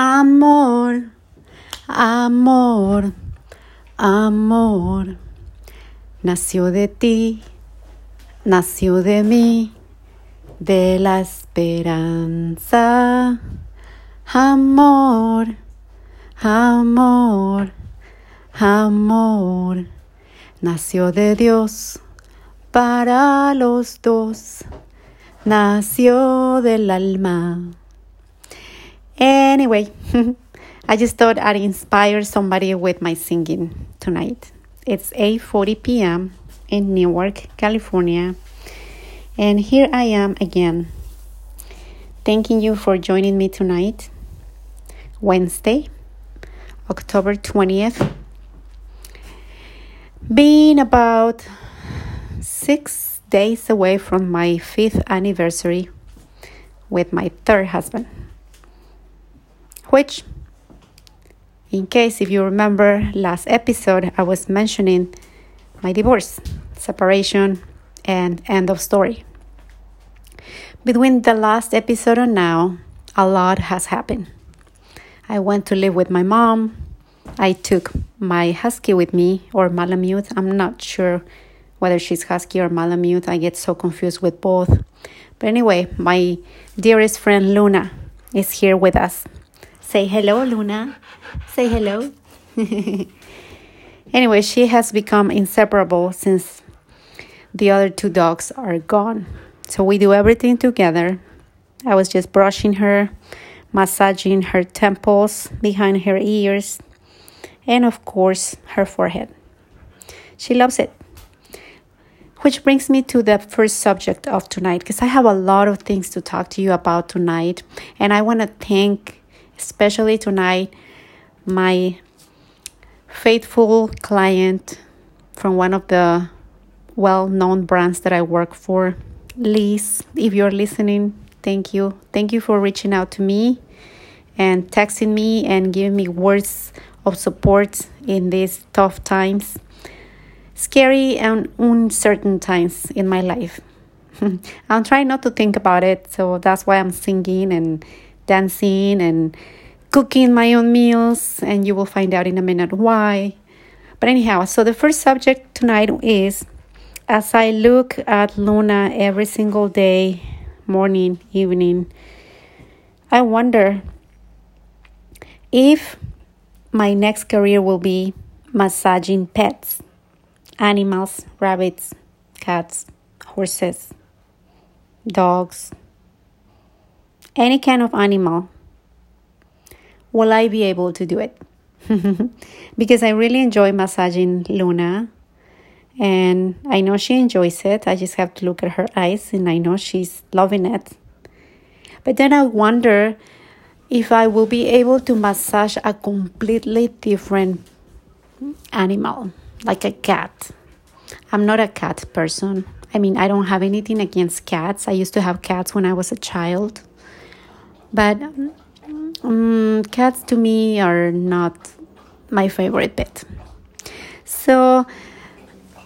Amor, amor, amor, nació de ti, nació de mí, de la esperanza. Amor, amor, amor, nació de Dios para los dos, nació del alma. Anyway, I just thought I'd inspire somebody with my singing tonight. It's 8:40 p.m. in Newark, California, and here I am again. Thanking you for joining me tonight, Wednesday, October 20th. Being about six days away from my fifth anniversary with my third husband which in case if you remember last episode I was mentioning my divorce, separation and end of story. Between the last episode and now, a lot has happened. I went to live with my mom. I took my husky with me or Malamute. I'm not sure whether she's husky or Malamute. I get so confused with both. But anyway, my dearest friend Luna is here with us. Say hello, Luna. Say hello. anyway, she has become inseparable since the other two dogs are gone. So we do everything together. I was just brushing her, massaging her temples, behind her ears, and of course, her forehead. She loves it. Which brings me to the first subject of tonight, because I have a lot of things to talk to you about tonight, and I want to thank especially tonight, my faithful client from one of the well known brands that I work for, Liz. If you're listening, thank you. Thank you for reaching out to me and texting me and giving me words of support in these tough times, scary and uncertain times in my life. I'm trying not to think about it, so that's why I'm singing and dancing and cooking my own meals, and you will find out in a minute why. But anyhow, so the first subject tonight is as I look at Luna every single day, morning, evening, I wonder if my next career will be massaging pets, animals, rabbits, cats, horses, dogs, any kind of animal, will I be able to do it? because I really enjoy massaging Luna and I know she enjoys it. I just have to look at her eyes and I know she's loving it. But then I wonder if I will be able to massage a completely different animal, like a cat. I'm not a cat person. I mean, I don't have anything against cats. I used to have cats when I was a child. But um, cats to me are not my favorite pet. So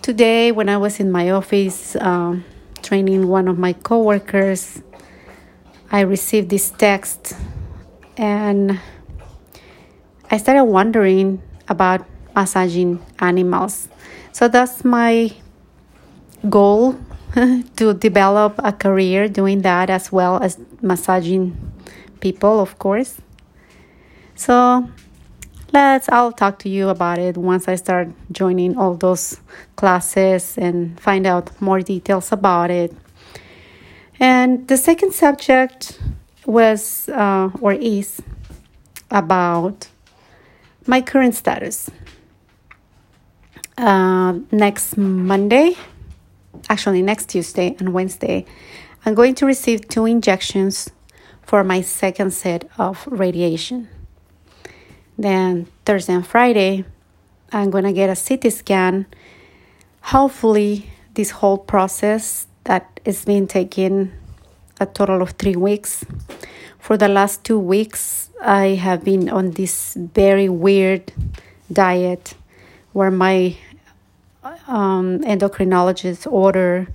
today, when I was in my office uh, training one of my coworkers, I received this text and I started wondering about massaging animals. So that's my goal to develop a career doing that as well as massaging people, of course. So let's I'll talk to you about it once I start joining all those classes and find out more details about it. And the second subject was uh, or is about my current status. Uh, next Monday, actually next Tuesday and Wednesday, I'm going to receive two injections for my second set of radiation. Then Thursday and Friday, I'm going to get a CT scan. Hopefully, this whole process that is being taking a total of three weeks. For the last two weeks, I have been on this very weird diet where my um, endocrinologist order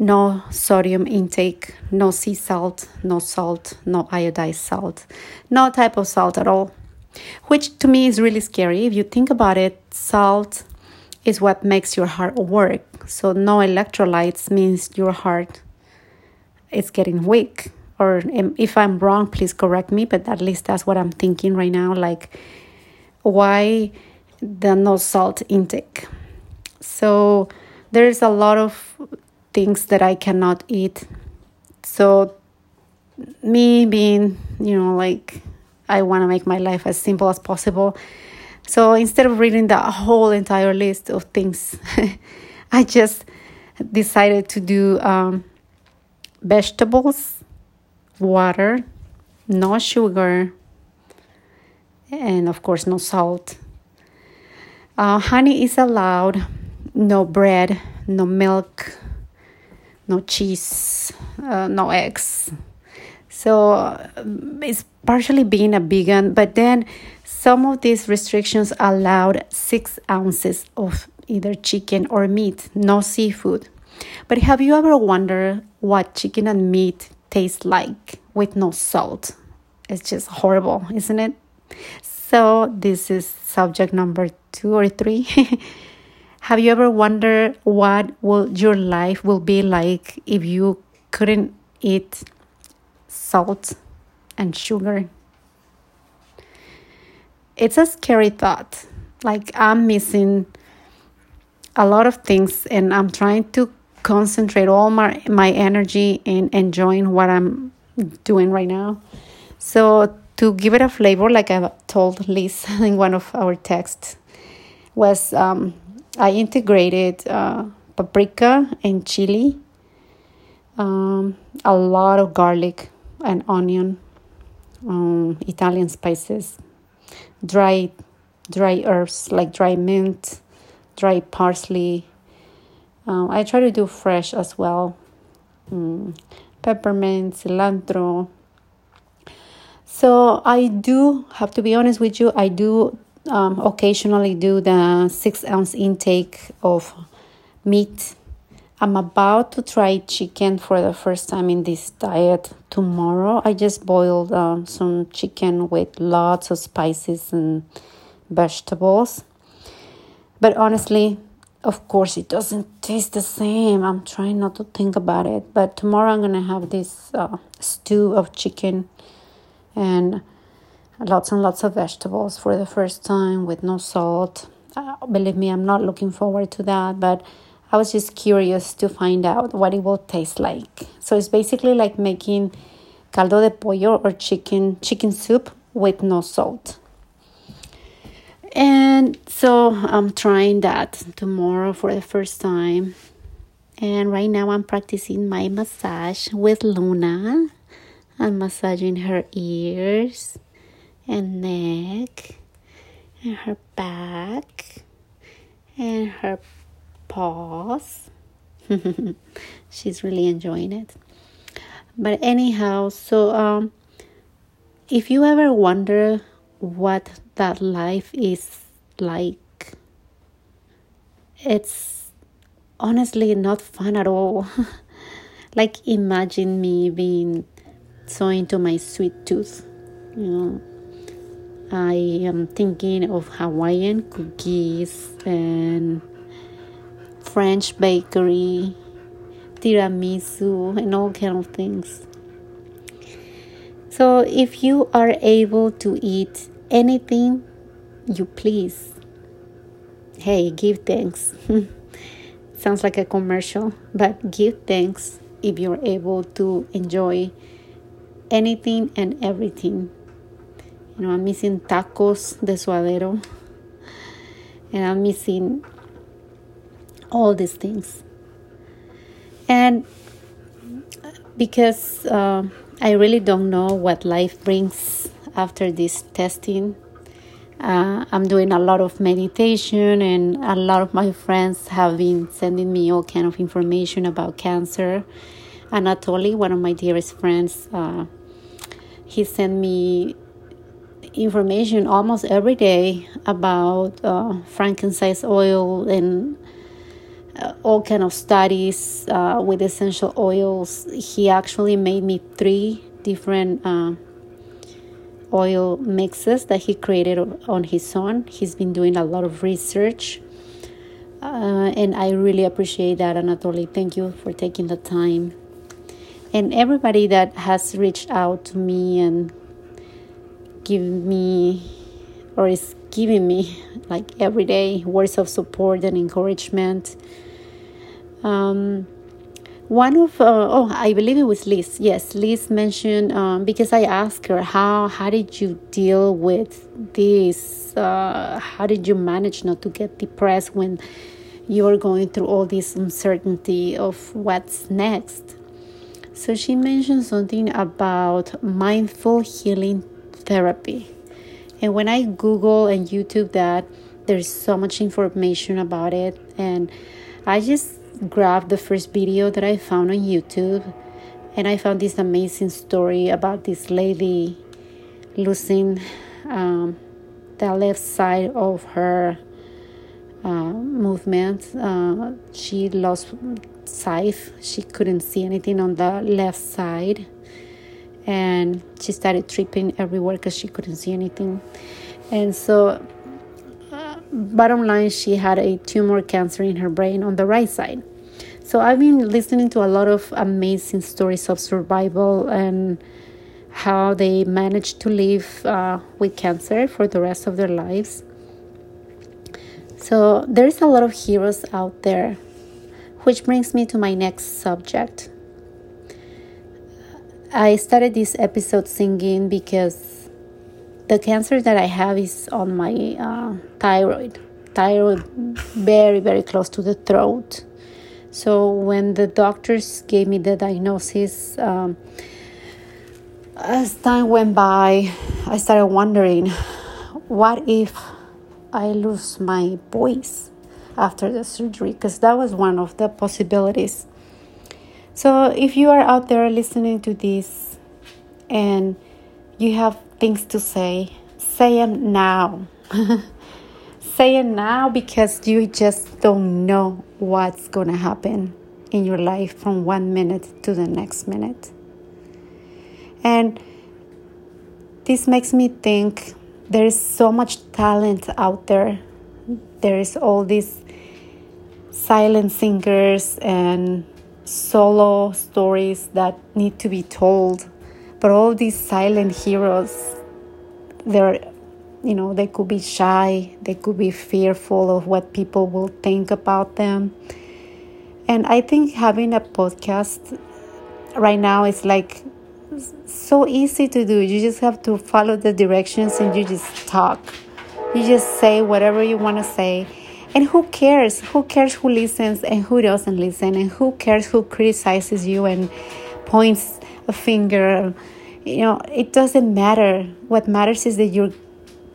no sodium intake, no sea salt, no salt, no iodized salt, no type of salt at all. Which to me is really scary. If you think about it, salt is what makes your heart work. So no electrolytes means your heart is getting weak. Or if I'm wrong, please correct me, but at least that's what I'm thinking right now. Like, why the no salt intake? So there's a lot of things that I cannot eat. So me being, you know, like I want to make my life as simple as possible. So instead of reading the whole entire list of things, I just decided to do um, vegetables, water, no sugar, and of course, no salt. Uh, honey is allowed, no bread, no milk, no cheese, uh, no eggs. So uh, it's partially being a vegan, but then some of these restrictions allowed six ounces of either chicken or meat, no seafood. But have you ever wondered what chicken and meat taste like with no salt? It's just horrible, isn't it? So, this is subject number two or three. have you ever wondered what will your life will be like if you couldn't eat salt and sugar? It's a scary thought. Like, I'm missing a lot of things and I'm trying to concentrate all my my energy in enjoying what I'm doing right now. So to give it a flavor, like I told Liz in one of our texts, was um, I integrated uh, paprika and chili, um, a lot of garlic and onion, um, Italian spices, dry dry herbs like dry mint, dry parsley, um, I try to do fresh as well. Mm, peppermint, cilantro. So I do have to be honest with you. I do um, occasionally do the six ounce intake of meat. I'm about to try chicken for the first time in this diet tomorrow. I just boiled um, some chicken with lots of spices and vegetables. But honestly, of course it doesn't taste the same i'm trying not to think about it but tomorrow i'm gonna have this uh, stew of chicken and lots and lots of vegetables for the first time with no salt uh, believe me i'm not looking forward to that but i was just curious to find out what it will taste like so it's basically like making caldo de pollo or chicken chicken soup with no salt and so I'm trying that tomorrow for the first time. And right now I'm practicing my massage with Luna. I'm massaging her ears and neck and her back and her paws. She's really enjoying it. But anyhow, so um if you ever wonder what that life is like. It's honestly not fun at all. like, imagine me being so into my sweet tooth. You know, I am thinking of Hawaiian cookies and French bakery, tiramisu, and all kind of things. So, if you are able to eat anything you please, hey, give thanks. Sounds like a commercial, but give thanks if you're able to enjoy anything and everything. I'm missing tacos de suadero, and I'm missing all these things. And because uh, I really don't know what life brings after this testing. Uh, I'm doing a lot of meditation, and a lot of my friends have been sending me all kind of information about cancer. Anatoly, one of my dearest friends, uh, he sent me information almost every day about uh, frankincense oil and uh, all kind of studies uh, with essential oils. He actually made me three different uh, oil mixes that he created on his own. He's been doing a lot of research. Uh, and I really appreciate that, Anatoly. Thank you for taking the time. And everybody that has reached out to me and given me or is giving me like every day words of support and encouragement. Um, one of uh, oh i believe it was liz yes liz mentioned um, because i asked her how how did you deal with this uh, how did you manage not to get depressed when you are going through all this uncertainty of what's next so she mentioned something about mindful healing therapy. And when i google and youtube that there's so much information about it. And i just grabbed the first video that I found on YouTube and I found this amazing story about this lady losing um, the left side of her uh, movement. Uh, she lost sight, she couldn't see anything on the left side, and she started tripping everywhere because she couldn't see anything. And so, uh, bottom line, she had a tumor cancer in her brain on the right side. So I've been listening to a lot of amazing stories of survival and how they managed to live uh, with cancer for the rest of their lives. So there is a lot of heroes out there, which brings me to my next subject. I started this episode singing because the cancer that I have is on my uh, thyroid. Thyroid, very, very close to the throat. So when the doctors gave me the diagnosis, um, as time went by, I started wondering, what if I lose my voice after the surgery? Because that was one of the possibilities. So if you are out there listening to this and you have things to say, say them now. say it now because you just don't know what's going to happen in your life from one minute to the next minute. And this makes me think there is so much talent out there. There is all these silent singers and solo stories that need to be told. But all these silent heroes, they're you know, they could be shy, they could be fearful of what people will think about them. And I think having a podcast right now is like so easy to do. You just have to follow the directions and you just talk. You just say whatever you want to say. And who cares? Who cares who listens and who doesn't listen? And who cares who criticizes you and points a finger? You know, it doesn't matter. What matters is that you're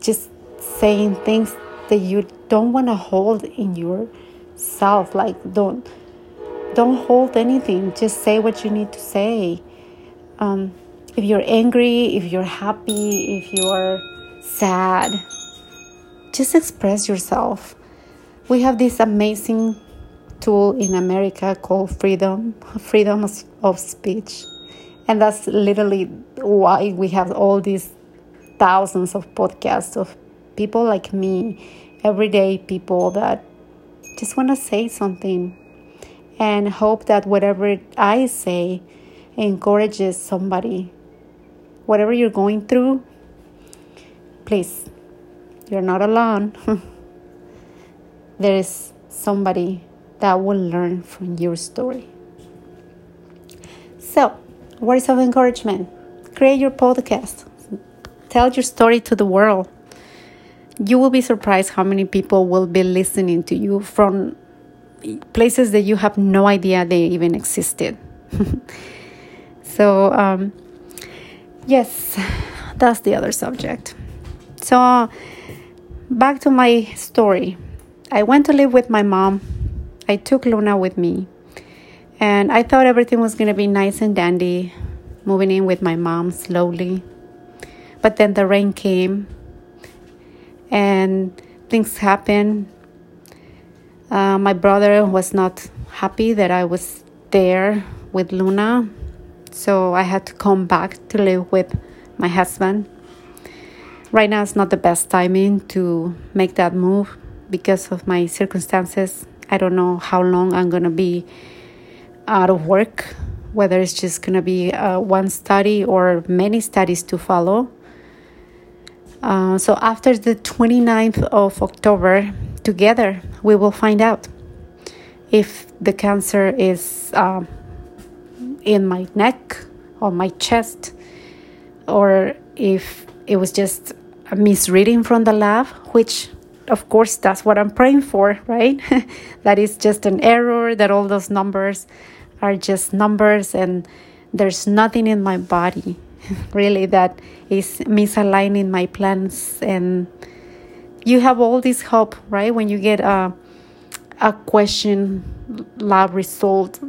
just saying things that you don't want to hold in yourself like don't don't hold anything just say what you need to say um, if you're angry if you're happy if you're sad just express yourself we have this amazing tool in america called freedom freedom of speech and that's literally why we have all these thousands of podcasts of people like me, everyday people that just want to say something and hope that whatever I say encourages somebody. Whatever you're going through, please, you're not alone. there is somebody that will learn from your story. So, words of encouragement create your podcast tell your story to the world. You will be surprised how many people will be listening to you from places that you have no idea they even existed. so, um, yes, that's the other subject. So, back to my story. I went to live with my mom. I took Luna with me. And I thought everything was going to be nice and dandy, moving in with my mom slowly, but then the rain came and things happened. Uh, my brother was not happy that I was there with Luna, so I had to come back to live with my husband. Right now, it's not the best timing to make that move because of my circumstances. I don't know how long I'm gonna be out of work, whether it's just gonna be uh, one study or many studies to follow. Uh, so after the 29th of October, together we will find out if the cancer is uh, in my neck or my chest, or if it was just a misreading from the lab, which of course that's what I'm praying for, right? that is just an error, that all those numbers are just numbers and there's nothing in my body really that is misaligning my plans. And you have all this hope right? When you get a a question lab result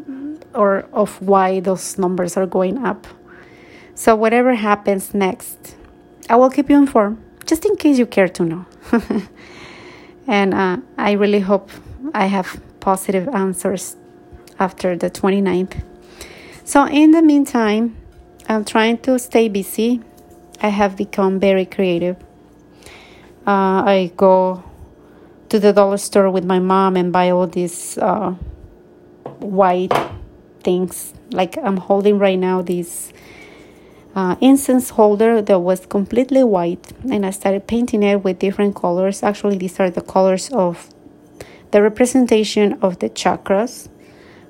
or of why those numbers are going up. So whatever happens next i will keep you informed just in case you care to know and uh, i really hope i have positive answers after the 29th so in the meantime i'm trying to stay busy. I have become very creative. Uh, I go to the dollar store with my mom and buy all these uh, white things. Like I'm holding right now this uh, incense holder that was completely white, and I started painting it with different colors. Actually, these are the colors of the representation of the chakras,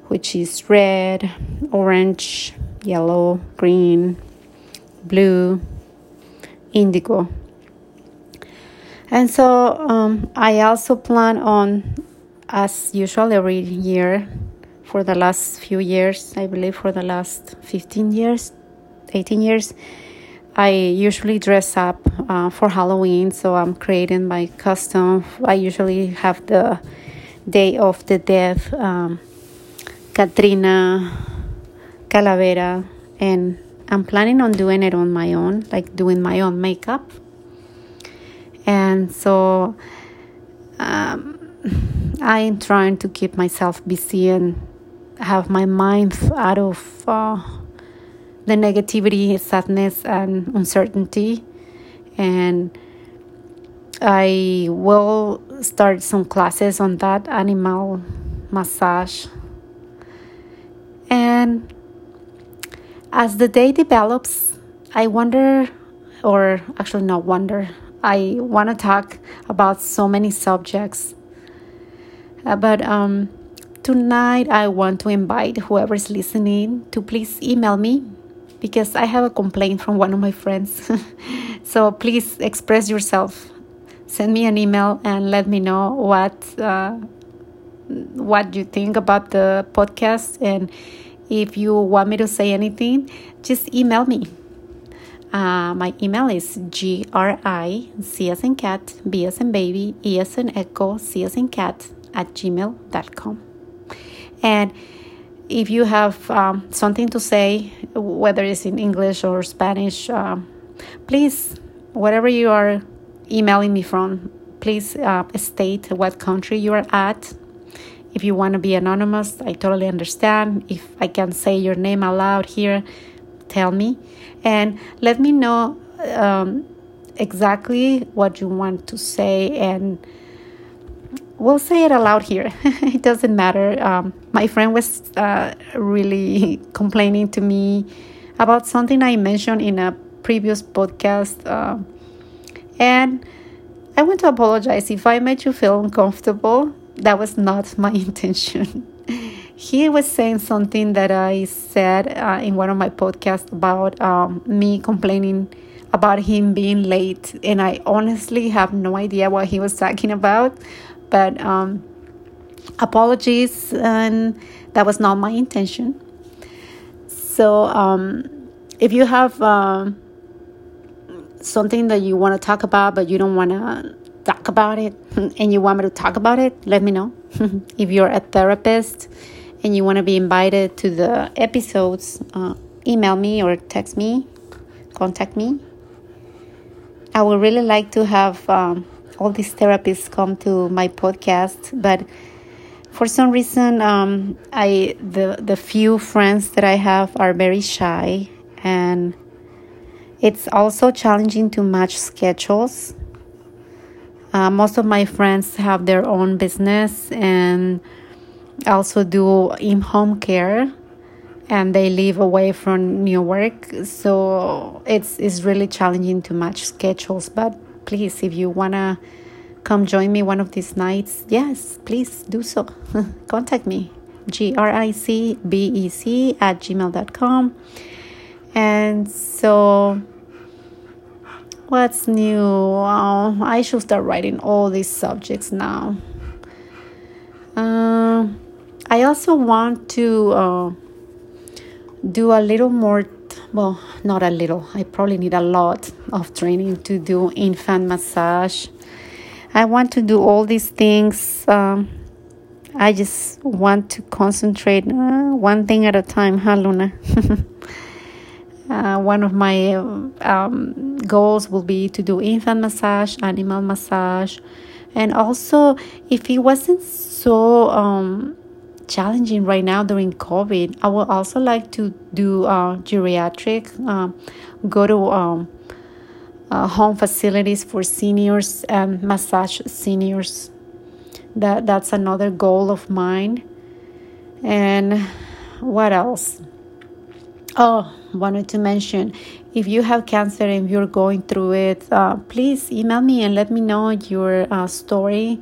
which is red, orange, yellow, green, blue, indigo. And so um, I also plan on, as usual, every year for the last few years, I believe for the last 15 years, 18 years, I usually dress up uh, for Halloween. So I'm creating my costume. I usually have the Day of the Dead, um, Catrina, Calavera, and I'm planning on doing it on my own, like doing my own makeup and so um, I'm trying to keep myself busy and have my mind out of uh, the negativity, sadness, and uncertainty. And I will start some classes on that animal massage. And as the day develops, I wonder, or actually, not wonder, I want to talk about so many subjects. Uh, but um, tonight, I want to invite whoever's listening to please email me because I have a complaint from one of my friends. so please express yourself. Send me an email and let me know what uh, what you think about the podcast and if you want me to say anything, just email me. Uh, my email is gri, C as in cat, B as in baby, E as in echo, C as in cat, at gmail.com. And if you have um, something to say, whether it's in English or Spanish, uh, please, whatever you are emailing me from, please uh, state what country you are at. If you want to be anonymous, I totally understand. If I can say your name aloud here, tell me and let me know um, exactly what you want to say and we'll say it aloud here it doesn't matter um, my friend was uh, really complaining to me about something i mentioned in a previous podcast uh, and i want to apologize if i made you feel uncomfortable that was not my intention he was saying something that I said uh, in one of my podcasts about um, me complaining about him being late, and I honestly have no idea what he was talking about. But um, apologies, and that was not my intention. So, um, if you have uh, something that you want to talk about, but you don't want to talk about it, and you want me to talk about it, let me know. if you're a therapist and you want to be invited to the episodes, uh, email me or text me, contact me. I would really like to have um, all these therapists come to my podcast, but for some reason, um, I the the few friends that I have are very shy, and it's also challenging to match schedules. Uh, most of my friends have their own business and also do in-home care and they live away from Newark, so it's it's really challenging to match schedules. But please, if you wanna come join me one of these nights, yes, please do so. Contact me, G R I C B E C at gmail.com. And so, what's new? Oh, I should start writing all these subjects now. Uh, I also want to. Uh, do a little more well not a little i probably need a lot of training to do infant massage i want to do all these things um, i just want to concentrate uh, one thing at a time huh luna uh, one of my um, goals will be to do infant massage animal massage and also if it wasn't so um, challenging right now during COVID. I would also like to do uh, geriatric, uh, go to um, uh, home facilities for seniors and massage seniors. That that's another goal of mine. And what else? Oh, wanted to mention if you have cancer and you're going through it, uh, please email me and let me know your uh, story.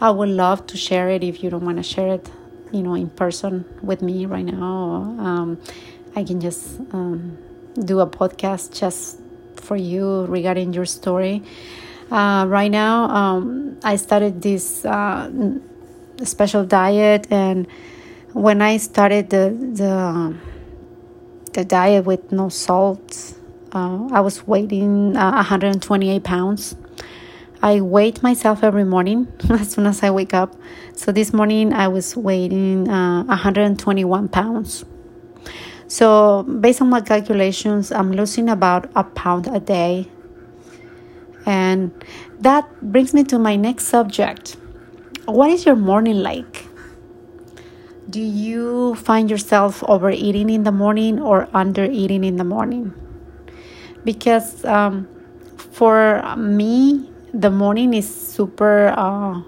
I would love to share it if you don't want to share it you know in person with me right now um, i can just um, do a podcast just for you regarding your story uh, right now um, i started this uh, special diet and when i started the the, the diet with no salt uh, i was weighing uh, 128 pounds I weigh myself every morning as soon as I wake up. So this morning I was weighing uh, 121 pounds. So based on my calculations, I'm losing about a pound a day. And that brings me to my next subject. What is your morning like? Do you find yourself overeating in the morning or under eating in the morning? Because um, for me, the morning is super uh,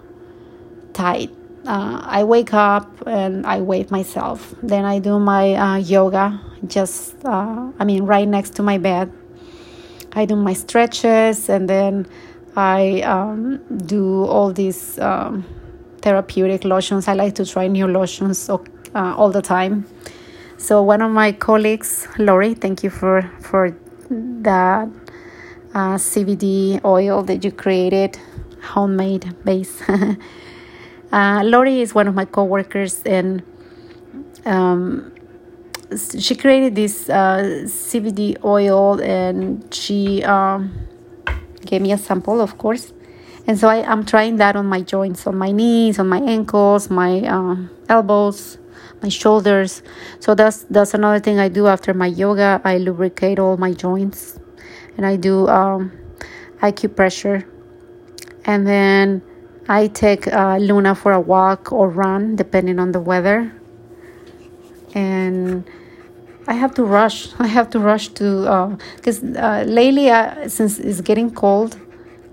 tight. Uh, I wake up and I wake myself. Then I do my uh, yoga, just, uh, I mean, right next to my bed. I do my stretches and then I um, do all these um, therapeutic lotions. I like to try new lotions uh, all the time. So one of my colleagues, Lori, thank you for for that uh, CBD oil that you created, homemade base. uh, Lori is one of my coworkers, and um, she created this uh, CBD oil, and she um, gave me a sample, of course. And so I, am trying that on my joints, on my knees, on my ankles, my um, elbows, my shoulders. So that's that's another thing I do after my yoga. I lubricate all my joints and I do um, acupressure. And then I take uh, Luna for a walk or run, depending on the weather. And I have to rush. I have to rush to because uh, uh, lately, uh, since it's getting cold,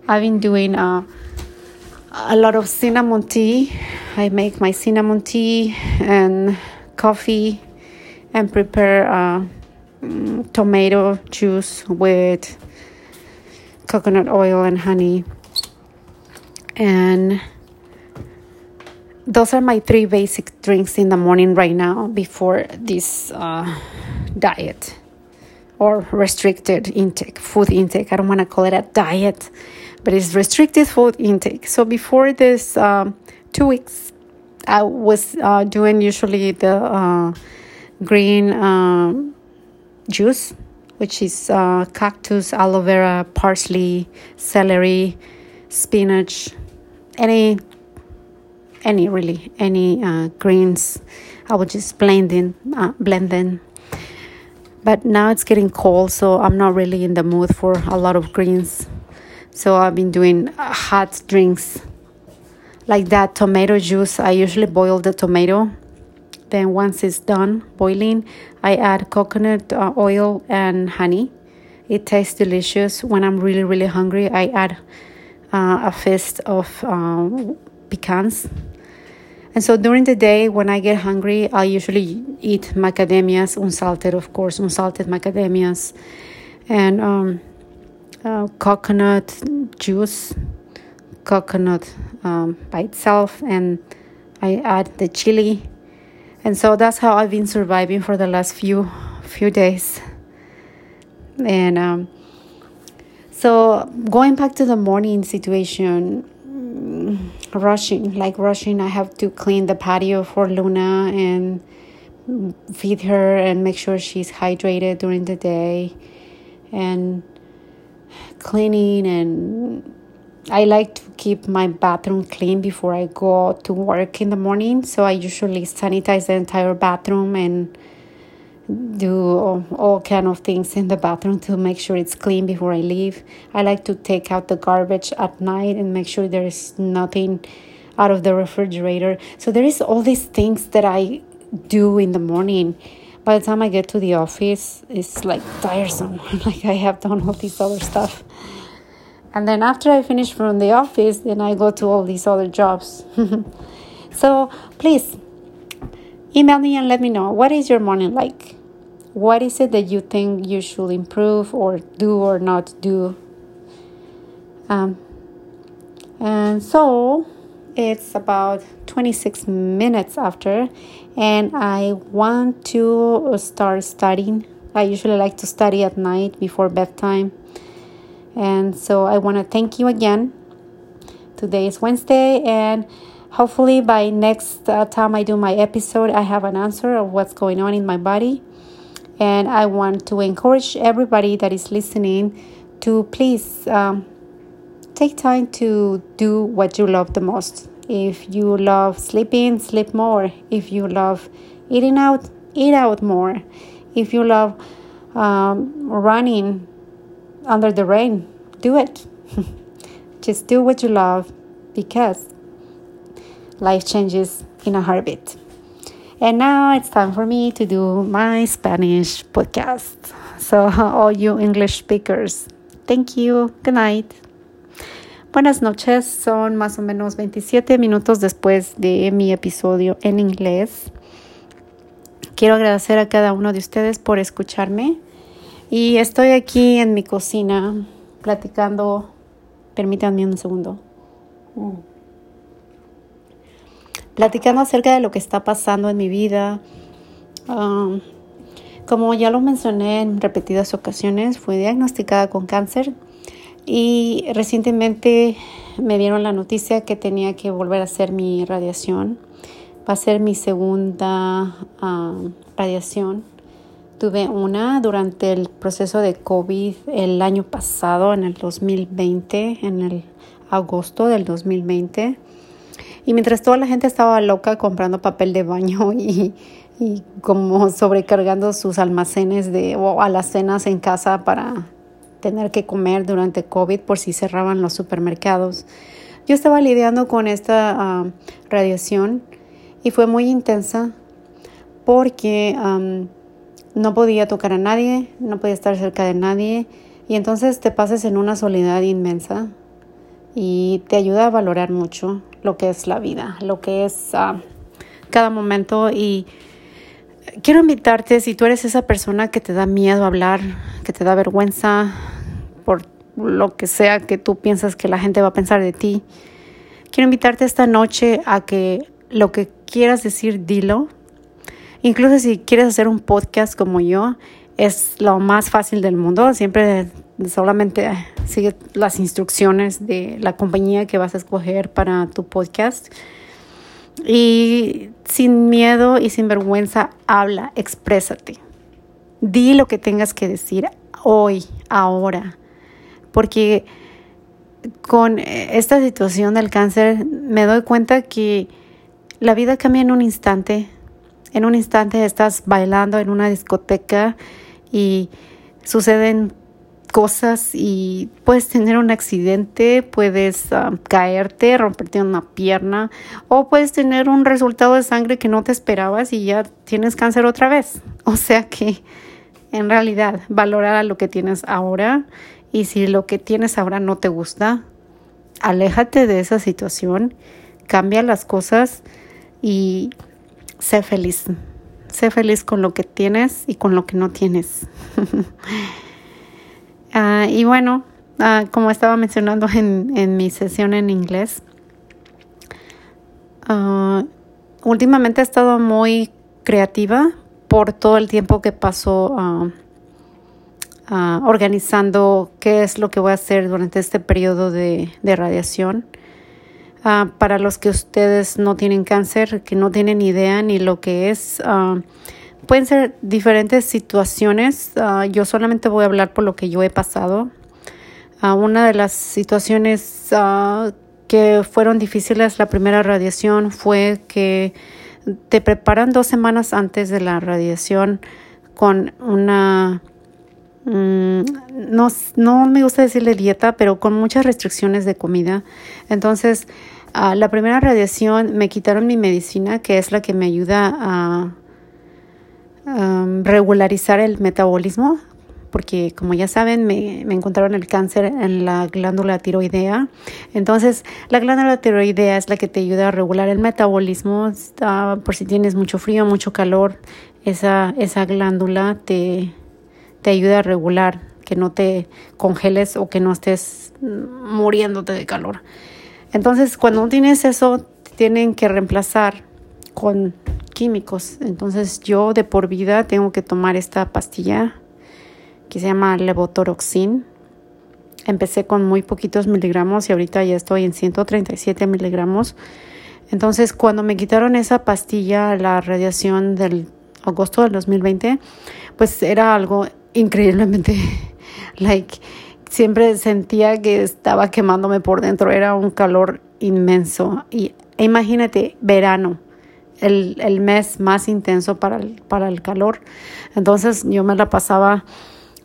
I've been doing uh, a lot of cinnamon tea. I make my cinnamon tea and coffee and prepare uh, Mm, tomato juice with coconut oil and honey. And those are my three basic drinks in the morning right now before this uh, diet or restricted intake, food intake. I don't want to call it a diet, but it's restricted food intake. So before this um, two weeks, I was uh, doing usually the uh, green um, juice, which is uh, cactus, aloe vera, parsley, celery, spinach, any, any really, any uh, greens. I would just blend in, uh, blend. But now it's getting cold, so I'm not really in the mood for a lot of greens. So I've been doing hot drinks like that tomato juice. I usually boil the tomato. Then once it's done boiling, I add coconut uh, oil and honey. It tastes delicious. When I'm really really hungry, I add uh, a fist of uh, pecans. And so during the day, when I get hungry, I usually eat macadamias, unsalted, of course, unsalted macadamias, and um, uh, coconut juice, coconut um, by itself, and I add the chili. And so that's how I've been surviving for the last few few days. And um, so going back to the morning situation, mm, rushing, like rushing, I have to clean the patio for Luna and feed her and make sure she's hydrated during the day and cleaning and I like to keep my bathroom clean before I go to work in the morning. So I usually sanitize the entire bathroom and do all, all kind of things in the bathroom to make sure it's clean before I leave. I like to take out the garbage at night and make sure there is nothing out of the refrigerator. So there is all these things that I do in the morning. By the time I get to the office, it's like tiresome. like I have done all this other stuff. And then after I finish from the office, then I go to all these other jobs. so please email me and let me know what is your morning like? What is it that you think you should improve or do or not do? Um, and so it's about 26 minutes after, and I want to start studying. I usually like to study at night before bedtime and so I want to thank you again. Today is Wednesday, and hopefully by next uh, time I do my episode, I have an answer of what's going on in my body. And I want to encourage everybody that is listening to please um, take time to do what you love the most. If you love sleeping, sleep more. If you love eating out, eat out more. If you love um, running, under the rain. Do it. Just do what you love because life changes in a heartbeat. And now it's time for me to do my Spanish podcast. So, all you English speakers, thank you. Good night. Buenas noches, son más o menos 27 minutos después de mi episodio en inglés. Quiero agradecer a cada uno de ustedes por escucharme. Y estoy aquí en mi cocina platicando. Permítanme un segundo. Mm. Platicando acerca de lo que está pasando en mi vida. Um, como ya lo mencioné en repetidas ocasiones, fui diagnosticada con cáncer y recientemente me dieron la noticia que tenía que volver a hacer mi radiación. Va a ser mi segunda um, radiación Tuve una durante el proceso de COVID el año pasado, en el 2020, en el agosto del 2020. Y mientras toda la gente estaba loca comprando papel de baño y, como sobrecargando sus almacenes de, o alacenas en casa para tener que comer durante COVID por si cerraban los supermercados. Yo estaba lidiando con esta ah, radiación y fue muy intensa porque no podía tocar a nadie, no podía estar cerca de nadie y entonces te pasas en una soledad inmensa y te ayuda a valorar mucho lo que es la vida, lo que es ah, cada momento y quiero invitarte si tú eres esa persona que te da miedo hablar, que te da vergüenza por lo que sea que tú piensas que la gente va a pensar de ti. Quiero invitarte esta noche a que lo que quieras decir, dilo, Incluso si quieres hacer un podcast como yo, es lo más fácil del mundo. Siempre solamente sigue las instrucciones de la compañía que vas a escoger para tu podcast. Y sin miedo y sin vergüenza, habla, exprésate. Di lo que tengas que decir hoy, ahora. Porque con esta situación del cáncer me doy cuenta que la vida cambia en un instante en un instante estás bailando en una discoteca y suceden cosas y puedes tener un accidente, puedes ah, caerte, romperte una pierna o puedes tener un resultado de sangre que no te esperabas y ya tienes cáncer otra vez. O sea que en realidad valorar lo que tienes ahora y si lo que tienes ahora no te gusta, aléjate de esa situación, cambia las cosas y sé feliz. Sé feliz con lo que tienes y con lo que no tienes. Ah, y bueno, ah, como estaba mencionando en, mi sesión en inglés, ah, últimamente he estado muy creativa por todo el tiempo que pasó organizando qué es lo que voy a hacer durante este periodo de, radiación. Para los que ustedes no tienen cáncer, que no tienen idea ni lo que es, Pueden ser diferentes situaciones. Ah, yo solamente voy a hablar por lo que yo he pasado. Una de las situaciones que fueron difíciles, la primera radiación, fue que te preparan dos semanas antes de la radiación con una... Mm, no, no me gusta decirle dieta, pero con muchas restricciones de comida. Entonces, la primera radiación me quitaron mi medicina, que es la que me ayuda a regularizar el metabolismo, porque como ya saben, me, encontraron el cáncer en la glándula tiroidea. Entonces, la glándula tiroidea es la que te ayuda a regular el metabolismo, por si tienes mucho frío, mucho calor, esa, esa glándula te, te ayuda a regular, que no te congeles o que no estés muriéndote de calor. Entonces, cuando tienes eso, tienen que reemplazar con químicos. Entonces yo de por vida tengo que tomar esta pastilla que se llama levotoroxin. Empecé con muy poquitos miligramos y ahorita ya estoy en 137 miligramos. Entonces cuando me quitaron esa pastilla, la radiación del agosto del 2020, pues era algo increíblemente, like, siempre sentía que estaba quemándome por dentro, era un calor inmenso. Y imagínate, verano, el, el mes más intenso para el, para el calor. Entonces yo me la pasaba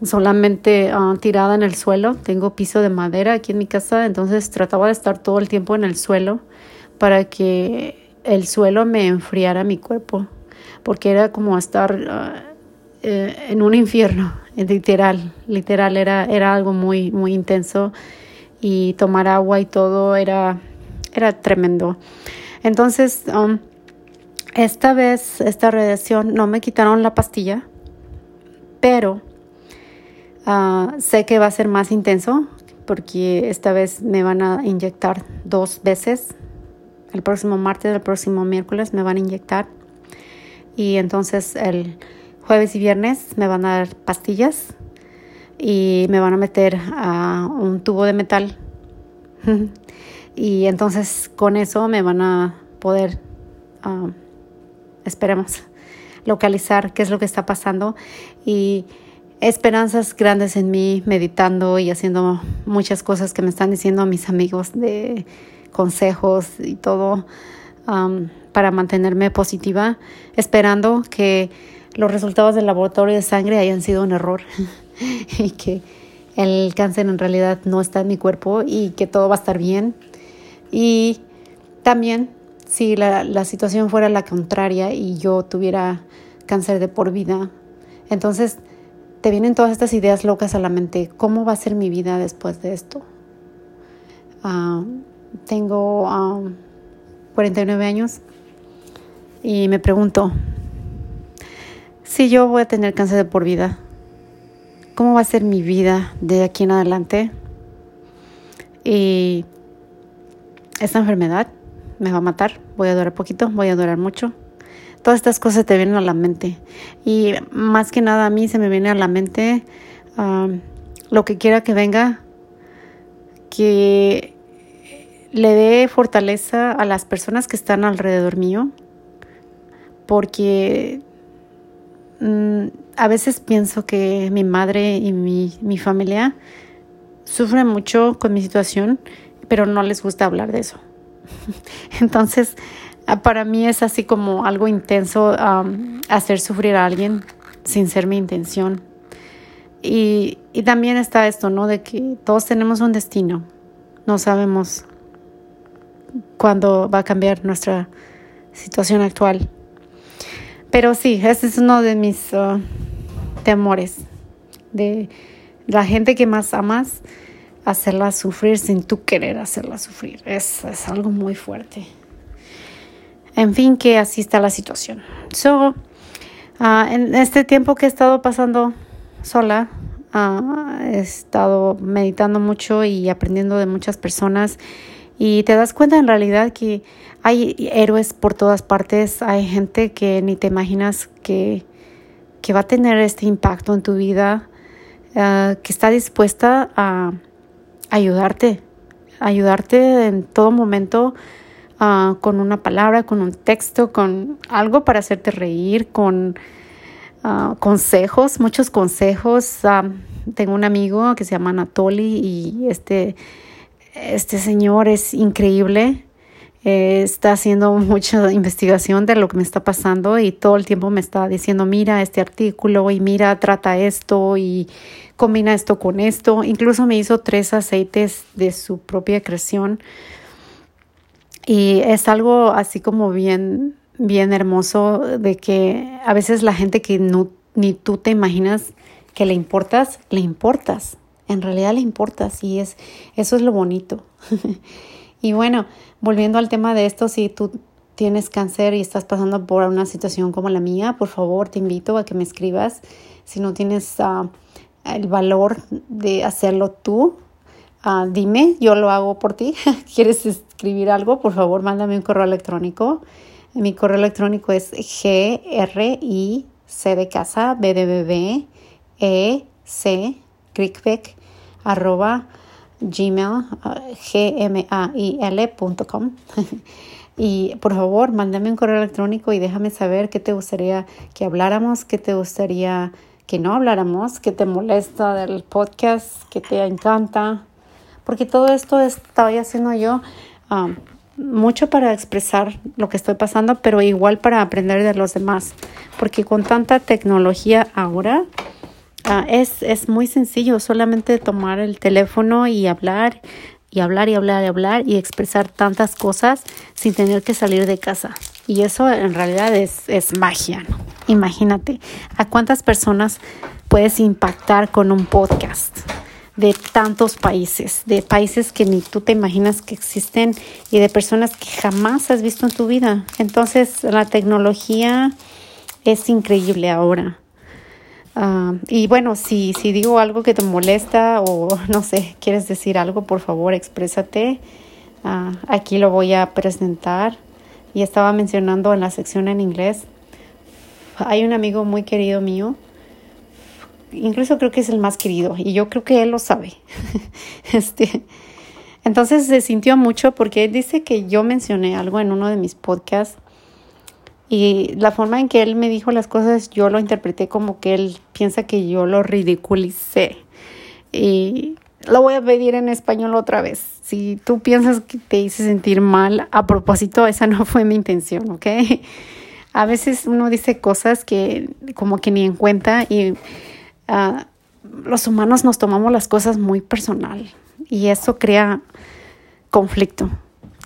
solamente ah, tirada en el suelo. Tengo piso de madera aquí en mi casa, entonces trataba de estar todo el tiempo en el suelo para que el suelo me enfriara mi cuerpo, porque era como estar ah, eh, en un infierno, literal, literal, era, era algo muy, muy intenso y tomar agua y todo era, era tremendo. Entonces, um, esta vez, esta radiación, no me quitaron la pastilla, pero ah, sé que va a ser más intenso porque esta vez me van a inyectar dos veces. El próximo martes, el próximo miércoles me van a inyectar. Y entonces el jueves y viernes me van a dar pastillas y me van a meter a un tubo de metal. y entonces con eso me van a poder ah, esperemos localizar qué es lo que está pasando y esperanzas grandes en mí, meditando y haciendo muchas cosas que me están diciendo mis amigos de consejos y todo um, para mantenerme positiva, esperando que los resultados del laboratorio de sangre hayan sido un error y que el cáncer en realidad no está en mi cuerpo y que todo va a estar bien. Y también si la, situación fuera la contraria y yo tuviera cáncer de por vida, entonces te vienen todas estas ideas locas a la mente. ¿Cómo va a ser mi vida después de esto? Ah, tengo 49 ah, años y me pregunto, si yo voy a tener cáncer de por vida, ¿cómo va a ser mi vida de aquí en adelante? Y esta enfermedad me va a matar, voy a durar poquito, voy a durar mucho. Todas estas cosas te vienen a la mente. Y más que nada a mí se me viene a la mente lo que quiera que venga, que le dé fortaleza a las personas que están alrededor mío, porque mm, a veces pienso que mi madre y mi, mi familia sufren mucho con mi situación, pero no les gusta hablar de eso. Entonces, ah, para mí es así como algo intenso hacer sufrir a alguien sin ser mi intención. Y, y también está esto, ¿no? De que todos tenemos un destino. No sabemos cuándo va a cambiar nuestra situación actual. Pero sí, ese es uno de mis uh, temores. De la gente que más amas, hacerla sufrir sin tú querer hacerla sufrir. Es, es algo muy fuerte. En fin, que así está la situación. So, uh, en este tiempo que he estado pasando sola, uh, he estado meditando mucho y aprendiendo de muchas personas y te das cuenta en realidad que hay héroes por todas partes, hay gente que ni te imaginas que, que va a tener este impacto en tu vida, uh, que está dispuesta a ayudarte, ayudarte en todo momento uh, con una palabra, con un texto, con algo para hacerte reír, con uh, consejos, muchos consejos. tengo un amigo que se llama Anatoly y este, este señor es increíble. Eh, está haciendo mucha investigación de lo que me está pasando y todo el tiempo me está diciendo, mira este artículo y mira, trata esto y combina esto con esto. Incluso me hizo tres aceites de su propia creación. Y es algo así como bien, bien hermoso de que a veces la gente que no, ni tú te imaginas que le importas, le importas. En realidad le importas y es, eso es lo bonito. y bueno, volviendo al tema de esto, si tú tienes cáncer y estás pasando por una situación como la mía, por favor te invito a que me escribas. Si no tienes uh, el valor de hacerlo tú, uh, dime, yo lo hago por ti. ¿Quieres escribir algo? Por favor, mándame un correo electrónico. Mi correo electrónico es GRI, C de casa, B de bebé, E, C, crickback, arroba gmail, gmail.com. y por favor, mándame un correo electrónico y déjame saber qué te gustaría que habláramos, qué te gustaría que no habláramos, qué te molesta del podcast, qué te encanta. Porque todo esto estoy haciendo yo um, mucho para expresar lo que estoy pasando, pero igual para aprender de los demás. Porque con tanta tecnología ahora, Ah, es, es muy sencillo, solamente tomar el teléfono y hablar y hablar y hablar y hablar y expresar tantas cosas sin tener que salir de casa. Y eso en realidad es, es magia. Imagínate, ¿a cuántas personas puedes impactar con un podcast? de tantos países, de países que ni tú te imaginas que existen y de personas que jamás has visto en tu vida. Entonces, la tecnología es increíble ahora. Ah, y bueno, si, si digo algo que te molesta o no sé, quieres decir algo, por favor, exprésate. Uh, aquí lo voy a presentar. Y estaba mencionando en la sección en inglés. Hay un amigo muy querido mío. Incluso creo que es el más querido. Y yo creo que él lo sabe. este, entonces se sintió mucho porque él dice que yo mencioné algo en uno de mis podcasts y la forma en que él me dijo las cosas, yo lo interpreté como que él piensa que yo lo ridiculicé. Y lo voy a pedir en español otra vez. Si tú piensas que te hice sentir mal, a propósito, esa no fue mi intención, ¿ok? A veces uno dice cosas que como que ni en cuenta y uh, los humanos nos tomamos las cosas muy personal y eso crea conflicto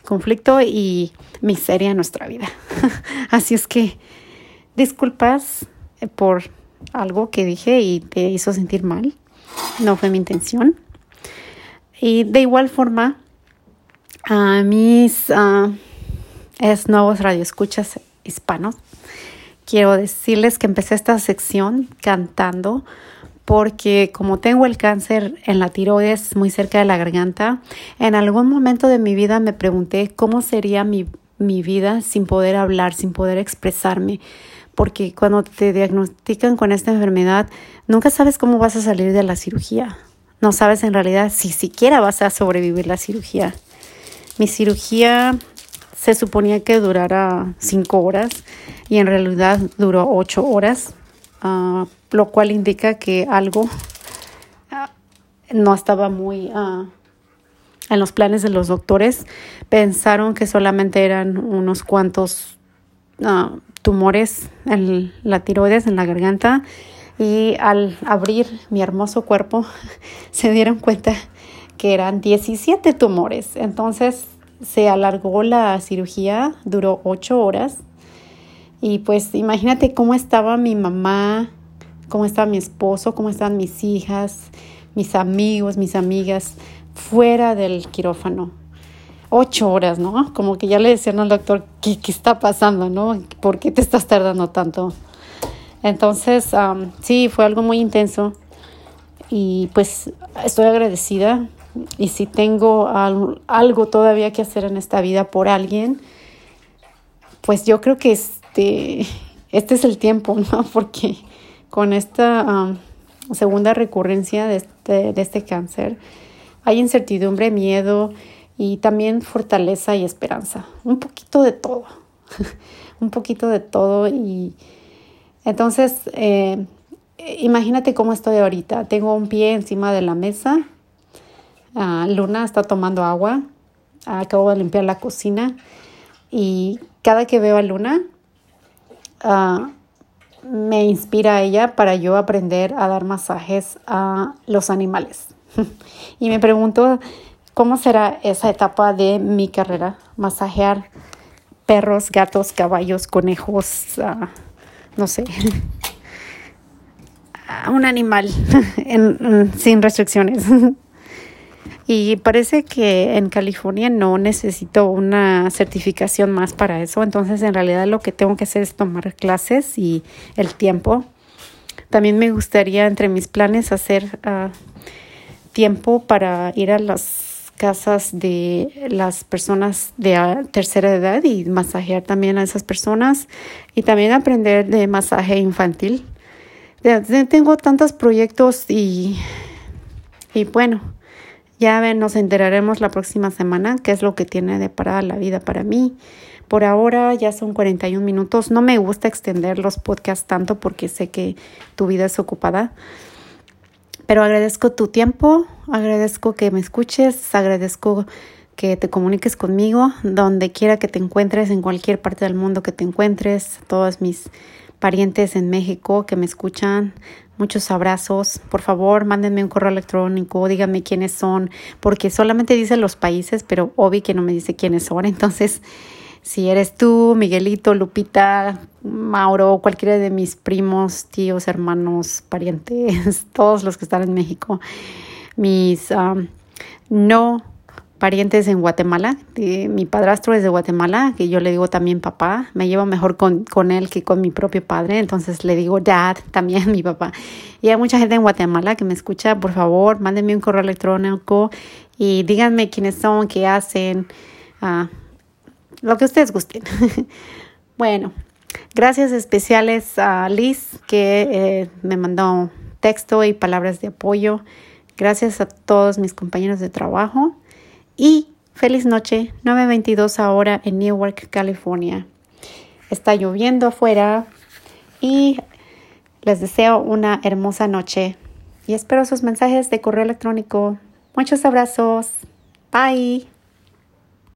conflicto y miseria en nuestra vida. Así es que disculpas eh, por algo que dije y te hizo sentir mal. No fue mi intención. Y de igual forma, a mis es nuevos radioescuchas hispanos, quiero decirles que empecé esta sección cantando porque como tengo el cáncer en la tiroides muy cerca de la garganta, en algún momento de mi vida me pregunté cómo sería mi, mi vida sin poder hablar, sin poder expresarme, porque cuando te diagnostican con esta enfermedad, nunca sabes cómo vas a salir de la cirugía. No sabes en realidad si siquiera vas a sobrevivir la cirugía. Mi cirugía se suponía que durara cinco horas y en realidad duró ocho horas Ah, lo cual indica que algo ah, no estaba muy ah, en los planes de los doctores. Pensaron que solamente eran unos cuantos tumores en la tiroides, en la garganta, Y al abrir mi hermoso cuerpo, se dieron cuenta que eran 17 tumores. Entonces se alargó la cirugía, duró 8 horas. Y pues imagínate cómo estaba mi mamá, cómo estaba mi esposo, cómo estaban mis hijas, mis amigos, mis amigas, fuera del quirófano. Ocho horas, ¿no? Como que ya le decían al doctor, ¿qué, está pasando, no? ¿Por qué te estás tardando tanto? Entonces, sí, fue algo muy intenso y pues estoy agradecida y si tengo algo todavía que hacer en esta vida por alguien, pues yo creo que este, este es el tiempo, ¿no? Porque con esta segunda recurrencia de este, de este cáncer hay incertidumbre, miedo y también fortaleza y esperanza. Un poquito de todo, un poquito de todo y entonces, eh, imagínate cómo estoy ahorita. Tengo un pie encima de la mesa. Ah, Luna está tomando agua. acabo de limpiar la cocina. Y cada que veo a Luna, ah, me inspira a ella para yo aprender a dar masajes a los animales. y me pregunto cómo será esa etapa de mi carrera, masajear perros, gatos, caballos, conejos, ah, no sé, a un animal sin restricciones. Y parece que en California no necesito una certificación más para eso. Entonces, en realidad lo que tengo que hacer es tomar clases y el tiempo. También me gustaría, entre mis planes, hacer ah, tiempo para ir a las casas de las personas de tercera edad y masajear también a esas personas y también aprender de masaje infantil. Tengo tantos proyectos y, y bueno, ya nos enteraremos la próxima semana qué es lo que tiene de parada la vida para mí. Por ahora ya son 41 minutos. No me gusta extender los podcasts tanto porque sé que tu vida es ocupada. Pero agradezco tu tiempo, agradezco que me escuches, agradezco que te comuniques conmigo donde quiera que te encuentres, en cualquier parte del mundo que te encuentres, todos mis parientes en México que me escuchan, muchos abrazos. Por favor, mándenme un correo electrónico, díganme quiénes son, porque solamente dice los países, pero obvio que no me dice quiénes son. Entonces, si eres tú, Miguelito, Lupita, Mauro, cualquiera de mis primos, tíos, hermanos, parientes, todos los que están en México, mis um, no parientes en Guatemala. mi padrastro es de Guatemala, que yo le digo también papá. Me llevo mejor con, con él que con mi propio padre, entonces le digo dad también mi papá. Y hay mucha gente en Guatemala que me escucha. Por favor, mándenme un correo electrónico y díganme quiénes son, qué hacen. Uh, lo que ustedes gusten. bueno, gracias especiales a Liz que eh, me mandó texto y palabras de apoyo. Gracias a todos mis compañeros de trabajo y feliz noche, 9.22 ahora en Newark, California. Está lloviendo afuera y les deseo una hermosa noche y espero sus mensajes de correo electrónico. Muchos abrazos. Bye.